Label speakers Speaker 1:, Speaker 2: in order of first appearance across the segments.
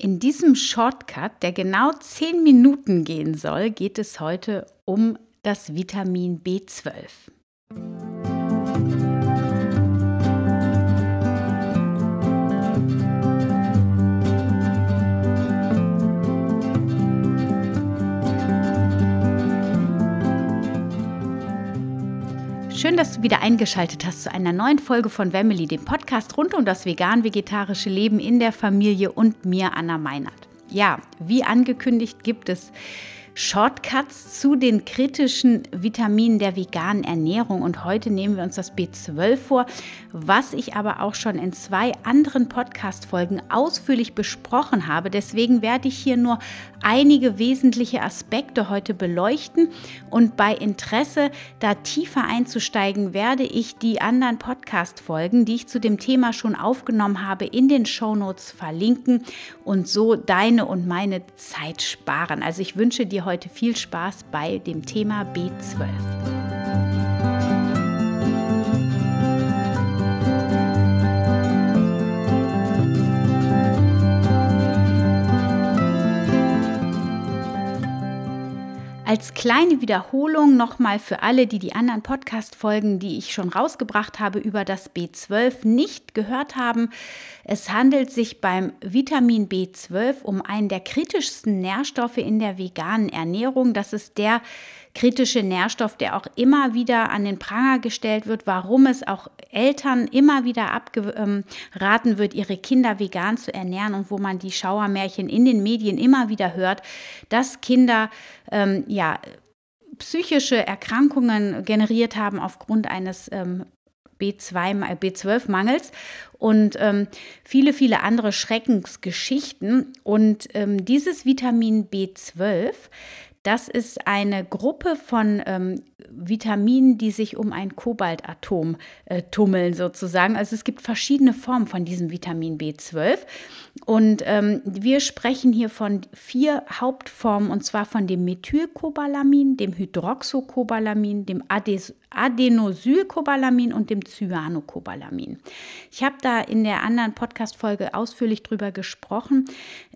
Speaker 1: In diesem Shortcut, der genau 10 Minuten gehen soll, geht es heute um das Vitamin B12. Dass du wieder eingeschaltet hast zu einer neuen Folge von Family, dem Podcast rund um das vegan-vegetarische Leben in der Familie und mir, Anna Meinert. Ja, wie angekündigt gibt es Shortcuts zu den kritischen Vitaminen der veganen Ernährung. Und heute nehmen wir uns das B12 vor, was ich aber auch schon in zwei anderen Podcast-Folgen ausführlich besprochen habe. Deswegen werde ich hier nur einige wesentliche Aspekte heute beleuchten. Und bei Interesse, da tiefer einzusteigen, werde ich die anderen Podcast-Folgen, die ich zu dem Thema schon aufgenommen habe, in den Shownotes verlinken und so deine und meine Zeit sparen. Also ich wünsche dir heute viel Spaß bei dem Thema B12. Als kleine Wiederholung nochmal für alle, die die anderen Podcast-Folgen, die ich schon rausgebracht habe, über das B12 nicht gehört haben. Es handelt sich beim Vitamin B12 um einen der kritischsten Nährstoffe in der veganen Ernährung. Das ist der kritische Nährstoff, der auch immer wieder an den Pranger gestellt wird, warum es auch Eltern immer wieder abgeraten wird, ihre Kinder vegan zu ernähren und wo man die Schauermärchen in den Medien immer wieder hört, dass Kinder ähm, ja psychische Erkrankungen generiert haben aufgrund eines ähm, B2, B12-Mangels und ähm, viele, viele andere Schreckensgeschichten. Und ähm, dieses Vitamin B12 das ist eine Gruppe von ähm, Vitaminen, die sich um ein Kobaltatom äh, tummeln sozusagen. Also es gibt verschiedene Formen von diesem Vitamin B12. Und ähm, wir sprechen hier von vier Hauptformen, und zwar von dem Methylcobalamin, dem Hydroxocobalamin, dem Ades Adenosylcobalamin und dem Cyanocobalamin. Ich habe da in der anderen Podcast-Folge ausführlich drüber gesprochen.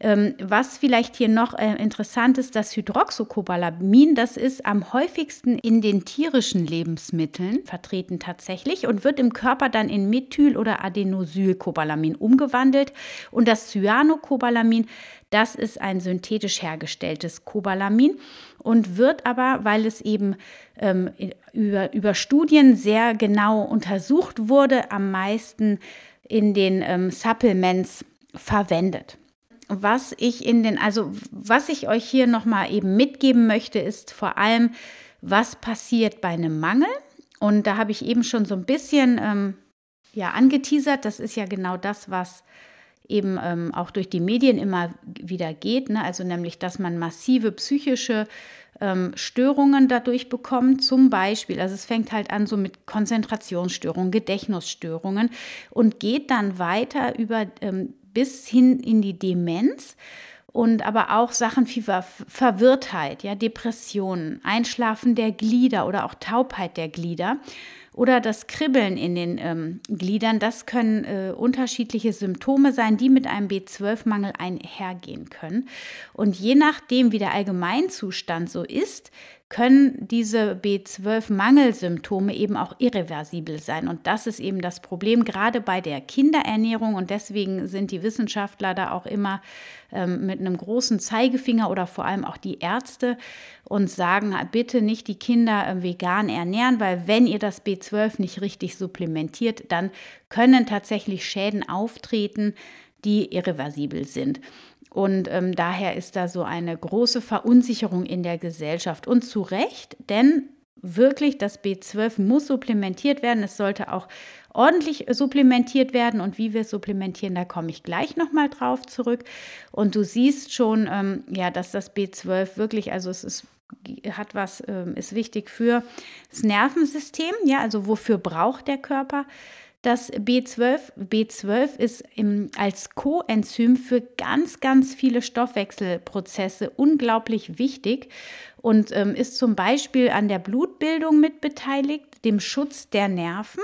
Speaker 1: Ähm, was vielleicht hier noch äh, interessant ist, das Hydroxocobalamin, das ist am häufigsten in den tierischen Lebensmitteln vertreten tatsächlich und wird im Körper dann in Methyl- oder Adenosylcobalamin umgewandelt. Und das Cyanocobalamin, das ist ein synthetisch hergestelltes Cobalamin und wird aber, weil es eben ähm, über, über Studien sehr genau untersucht wurde, am meisten in den ähm, Supplements verwendet. Was ich in den, also was ich euch hier nochmal eben mitgeben möchte, ist vor allem, was passiert bei einem Mangel. Und da habe ich eben schon so ein bisschen ähm, ja, angeteasert. Das ist ja genau das, was eben ähm, auch durch die Medien immer wieder geht, ne? also nämlich, dass man massive psychische ähm, Störungen dadurch bekommt, zum Beispiel, also es fängt halt an so mit Konzentrationsstörungen, Gedächtnisstörungen und geht dann weiter über ähm, bis hin in die Demenz und aber auch Sachen wie Ver Verwirrtheit, ja, Depressionen, Einschlafen der Glieder oder auch Taubheit der Glieder oder das Kribbeln in den ähm, Gliedern, das können äh, unterschiedliche Symptome sein, die mit einem B12-Mangel einhergehen können. Und je nachdem, wie der Allgemeinzustand so ist, können diese B12-Mangelsymptome eben auch irreversibel sein. Und das ist eben das Problem, gerade bei der Kinderernährung. Und deswegen sind die Wissenschaftler da auch immer ähm, mit einem großen Zeigefinger oder vor allem auch die Ärzte und sagen, bitte nicht die Kinder äh, vegan ernähren, weil wenn ihr das B12 nicht richtig supplementiert, dann können tatsächlich Schäden auftreten, die irreversibel sind. Und ähm, daher ist da so eine große Verunsicherung in der Gesellschaft. Und zu Recht, denn wirklich das B12 muss supplementiert werden. Es sollte auch ordentlich supplementiert werden. Und wie wir supplementieren, da komme ich gleich nochmal drauf zurück. Und du siehst schon, ähm, ja, dass das B12 wirklich, also es ist hat was, ähm, ist wichtig für das Nervensystem, ja, also wofür braucht der Körper das B12. B12 ist im, als Coenzym für ganz, ganz viele Stoffwechselprozesse unglaublich wichtig und ähm, ist zum Beispiel an der Blutbildung mit beteiligt, dem Schutz der Nerven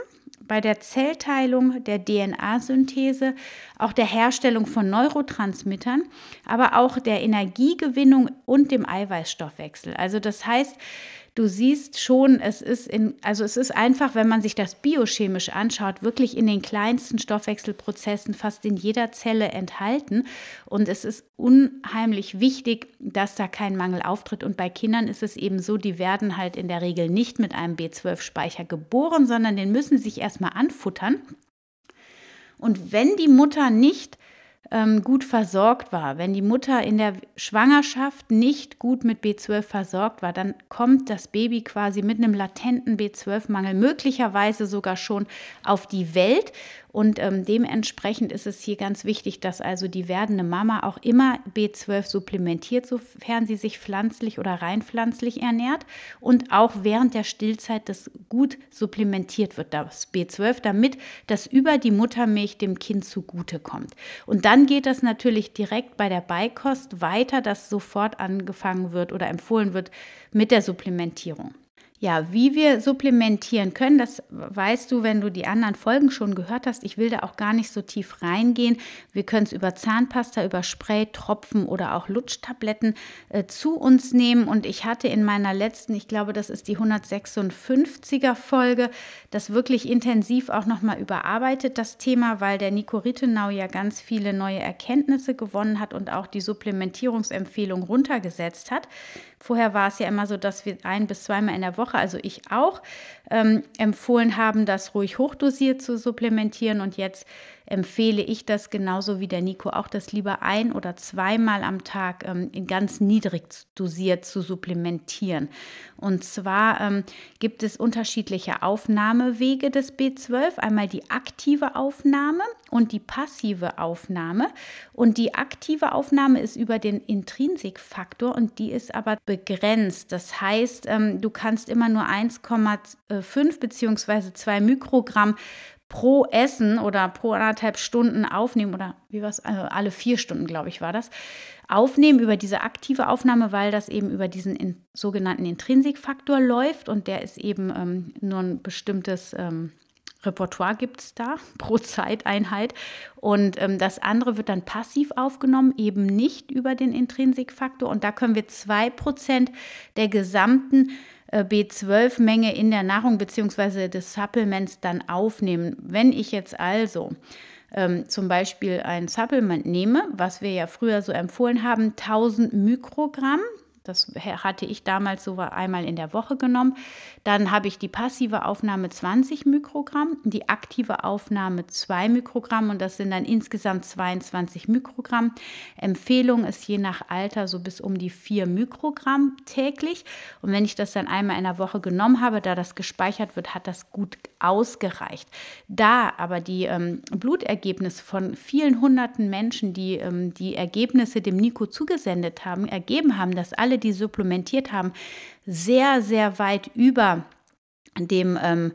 Speaker 1: bei der Zellteilung, der DNA-Synthese, auch der Herstellung von Neurotransmittern, aber auch der Energiegewinnung und dem Eiweißstoffwechsel. Also das heißt, du siehst schon, es ist in, also es ist einfach, wenn man sich das biochemisch anschaut, wirklich in den kleinsten Stoffwechselprozessen fast in jeder Zelle enthalten. Und es ist unheimlich wichtig, dass da kein Mangel auftritt. Und bei Kindern ist es eben so, die werden halt in der Regel nicht mit einem B12-Speicher geboren, sondern den müssen sich erstmal anfuttern. Und wenn die Mutter nicht ähm, gut versorgt war, wenn die Mutter in der Schwangerschaft nicht gut mit B12 versorgt war, dann kommt das Baby quasi mit einem latenten B12-Mangel möglicherweise sogar schon auf die Welt und ähm, dementsprechend ist es hier ganz wichtig, dass also die werdende Mama auch immer B12 supplementiert, sofern sie sich pflanzlich oder rein pflanzlich ernährt und auch während der Stillzeit das gut supplementiert wird, das B12, damit das über die Muttermilch dem Kind zugutekommt. Und dann geht das natürlich direkt bei der Beikost weiter, dass sofort angefangen wird oder empfohlen wird mit der Supplementierung. Ja, wie wir supplementieren können, das weißt du, wenn du die anderen Folgen schon gehört hast. Ich will da auch gar nicht so tief reingehen. Wir können es über Zahnpasta, über Spray, Tropfen oder auch Lutschtabletten äh, zu uns nehmen. Und ich hatte in meiner letzten, ich glaube, das ist die 156er Folge, das wirklich intensiv auch nochmal überarbeitet, das Thema, weil der Nico Rittenau ja ganz viele neue Erkenntnisse gewonnen hat und auch die Supplementierungsempfehlung runtergesetzt hat. Vorher war es ja immer so, dass wir ein bis zweimal in der Woche, also ich auch, ähm, empfohlen haben, das ruhig hochdosiert zu supplementieren. Und jetzt empfehle ich das genauso wie der Nico auch, das lieber ein- oder zweimal am Tag ähm, ganz niedrig dosiert zu supplementieren. Und zwar ähm, gibt es unterschiedliche Aufnahmewege des B12. Einmal die aktive Aufnahme und die passive Aufnahme. Und die aktive Aufnahme ist über den Intrinsikfaktor und die ist aber begrenzt. Das heißt, ähm, du kannst immer nur 1,5 bzw. 2 Mikrogramm pro Essen oder pro anderthalb Stunden aufnehmen oder wie was, also alle vier Stunden, glaube ich, war das, aufnehmen über diese aktive Aufnahme, weil das eben über diesen in, sogenannten Intrinsikfaktor läuft und der ist eben ähm, nur ein bestimmtes ähm, Repertoire gibt es da pro Zeiteinheit. Und ähm, das andere wird dann passiv aufgenommen, eben nicht über den Intrinsikfaktor. Und da können wir 2% der gesamten B12-Menge in der Nahrung bzw. des Supplements dann aufnehmen. Wenn ich jetzt also ähm, zum Beispiel ein Supplement nehme, was wir ja früher so empfohlen haben, 1000 Mikrogramm, das hatte ich damals so einmal in der Woche genommen. Dann habe ich die passive Aufnahme 20 Mikrogramm, die aktive Aufnahme 2 Mikrogramm und das sind dann insgesamt 22 Mikrogramm. Empfehlung ist je nach Alter so bis um die 4 Mikrogramm täglich. Und wenn ich das dann einmal in der Woche genommen habe, da das gespeichert wird, hat das gut ausgereicht. Da aber die ähm, Blutergebnisse von vielen hunderten Menschen, die ähm, die Ergebnisse dem Nico zugesendet haben, ergeben haben, dass alle die supplementiert haben, sehr, sehr weit über dem ähm,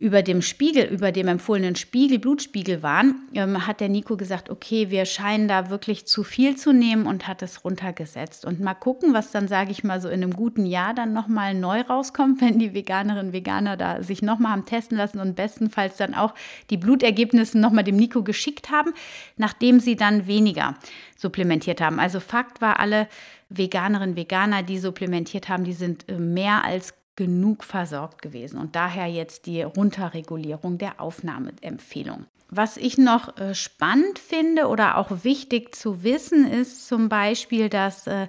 Speaker 1: über dem Spiegel, über dem empfohlenen Spiegel, Blutspiegel waren, ähm, hat der Nico gesagt, okay, wir scheinen da wirklich zu viel zu nehmen und hat es runtergesetzt. Und mal gucken, was dann, sage ich mal, so in einem guten Jahr dann nochmal neu rauskommt, wenn die Veganerinnen Veganer da sich nochmal haben testen lassen und bestenfalls dann auch die Blutergebnisse nochmal dem Nico geschickt haben, nachdem sie dann weniger supplementiert haben. Also Fakt war, alle Veganerinnen, Veganer, die supplementiert haben, die sind äh, mehr als genug versorgt gewesen und daher jetzt die Runterregulierung der Aufnahmeempfehlung. Was ich noch äh, spannend finde oder auch wichtig zu wissen ist zum Beispiel, dass äh,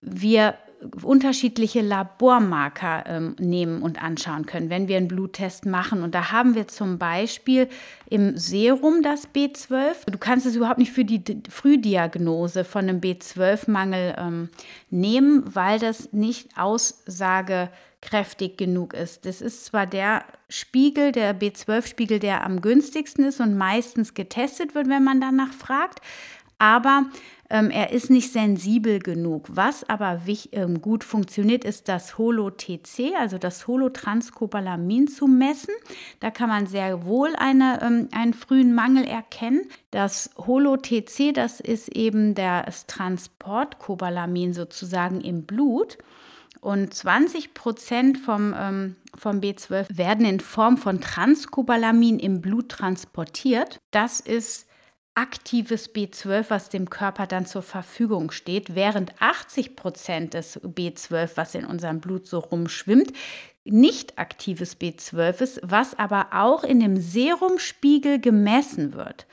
Speaker 1: wir unterschiedliche Labormarker ähm, nehmen und anschauen können, wenn wir einen Bluttest machen. Und da haben wir zum Beispiel im Serum das B12. Du kannst es überhaupt nicht für die Frühdiagnose von einem B12-Mangel ähm, nehmen, weil das nicht aussagekräftig genug ist. Das ist zwar der Spiegel, der B12-Spiegel, der am günstigsten ist und meistens getestet wird, wenn man danach fragt, aber ähm, er ist nicht sensibel genug. Was aber wich, ähm, gut funktioniert, ist das Holo-TC, also das Holotranscobalamin zu messen. Da kann man sehr wohl eine, ähm, einen frühen Mangel erkennen. Das Holo-TC, das ist eben das Transportcobalamin sozusagen im Blut. Und 20 Prozent vom, ähm, vom B12 werden in Form von Transcobalamin im Blut transportiert. Das ist aktives B12, was dem Körper dann zur Verfügung steht, während 80 Prozent des B12, was in unserem Blut so rumschwimmt, nicht aktives B12 ist, was aber auch in dem Serumspiegel gemessen wird.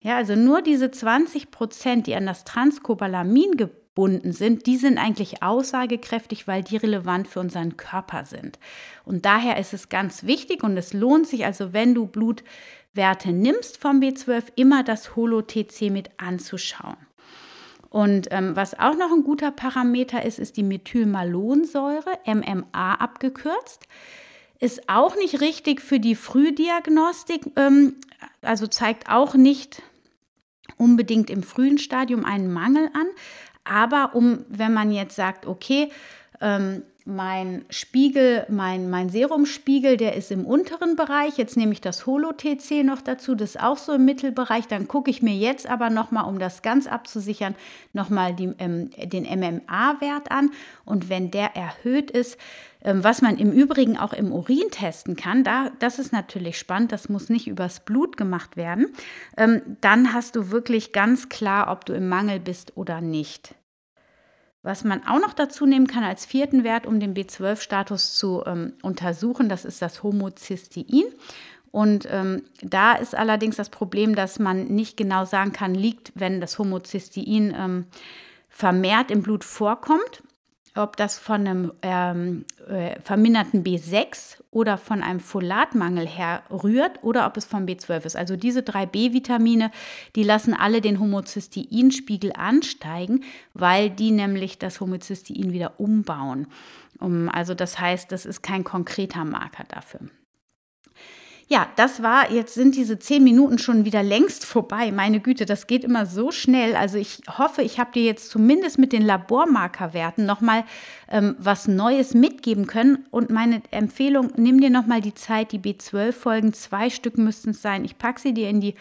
Speaker 1: Ja, also nur diese 20 Prozent, die an das Transcobalamin gebunden sind, die sind eigentlich aussagekräftig, weil die relevant für unseren Körper sind. Und daher ist es ganz wichtig und es lohnt sich also, wenn du Blutwerte nimmst vom B12, immer das Holo-TC mit anzuschauen. Und ähm, was auch noch ein guter Parameter ist, ist die Methylmalonsäure, MMA abgekürzt. Ist auch nicht richtig für die Frühdiagnostik, ähm, also zeigt auch nicht unbedingt im frühen Stadium einen Mangel an. Aber um, wenn man jetzt sagt, okay, ähm, mein Spiegel, mein, mein Serumspiegel, der ist im unteren Bereich. Jetzt nehme ich das Holo-TC noch dazu, das ist auch so im Mittelbereich. Dann gucke ich mir jetzt aber nochmal, um das ganz abzusichern, nochmal ähm, den MMA-Wert an. Und wenn der erhöht ist, ähm, was man im Übrigen auch im Urin testen kann, da, das ist natürlich spannend, das muss nicht übers Blut gemacht werden, ähm, dann hast du wirklich ganz klar, ob du im Mangel bist oder nicht. Was man auch noch dazu nehmen kann als vierten Wert, um den B12-Status zu ähm, untersuchen, das ist das Homozystein. Und ähm, da ist allerdings das Problem, dass man nicht genau sagen kann, liegt, wenn das Homozystein ähm, vermehrt im Blut vorkommt, ob das von einem ähm, äh, verminderten B6 oder von einem Folatmangel herrührt oder ob es vom B12 ist. Also diese drei B-Vitamine, die lassen alle den Homozysteinspiegel ansteigen, weil die nämlich das Homozystein wieder umbauen. Um, also das heißt, das ist kein konkreter Marker dafür. Ja, das war, jetzt sind diese zehn Minuten schon wieder längst vorbei. Meine Güte, das geht immer so schnell. Also ich hoffe, ich habe dir jetzt zumindest mit den Labormarkerwerten nochmal ähm, was Neues mitgeben können. Und meine Empfehlung, nimm dir nochmal die Zeit, die B12-Folgen, zwei Stück müssten es sein. Ich packe sie dir in die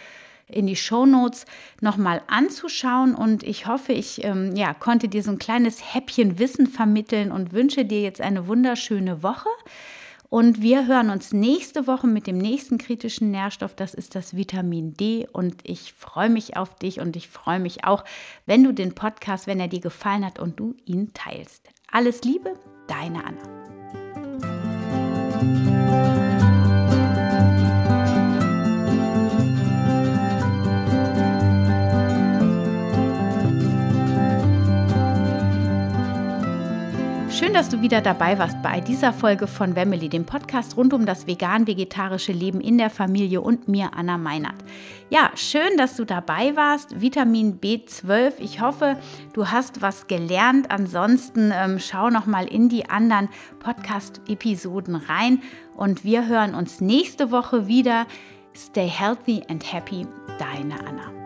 Speaker 1: in die Shownotes nochmal anzuschauen und ich hoffe, ich ähm, ja, konnte dir so ein kleines Häppchen Wissen vermitteln und wünsche dir jetzt eine wunderschöne Woche. Und wir hören uns nächste Woche mit dem nächsten kritischen Nährstoff. Das ist das Vitamin D. Und ich freue mich auf dich und ich freue mich auch, wenn du den Podcast, wenn er dir gefallen hat und du ihn teilst. Alles Liebe, deine Anna. Dass du wieder dabei warst bei dieser Folge von Wemmeli, dem Podcast rund um das vegan-vegetarische Leben in der Familie und mir, Anna Meinert. Ja, schön, dass du dabei warst. Vitamin B12. Ich hoffe, du hast was gelernt. Ansonsten ähm, schau noch mal in die anderen Podcast-Episoden rein und wir hören uns nächste Woche wieder. Stay healthy and happy, deine Anna.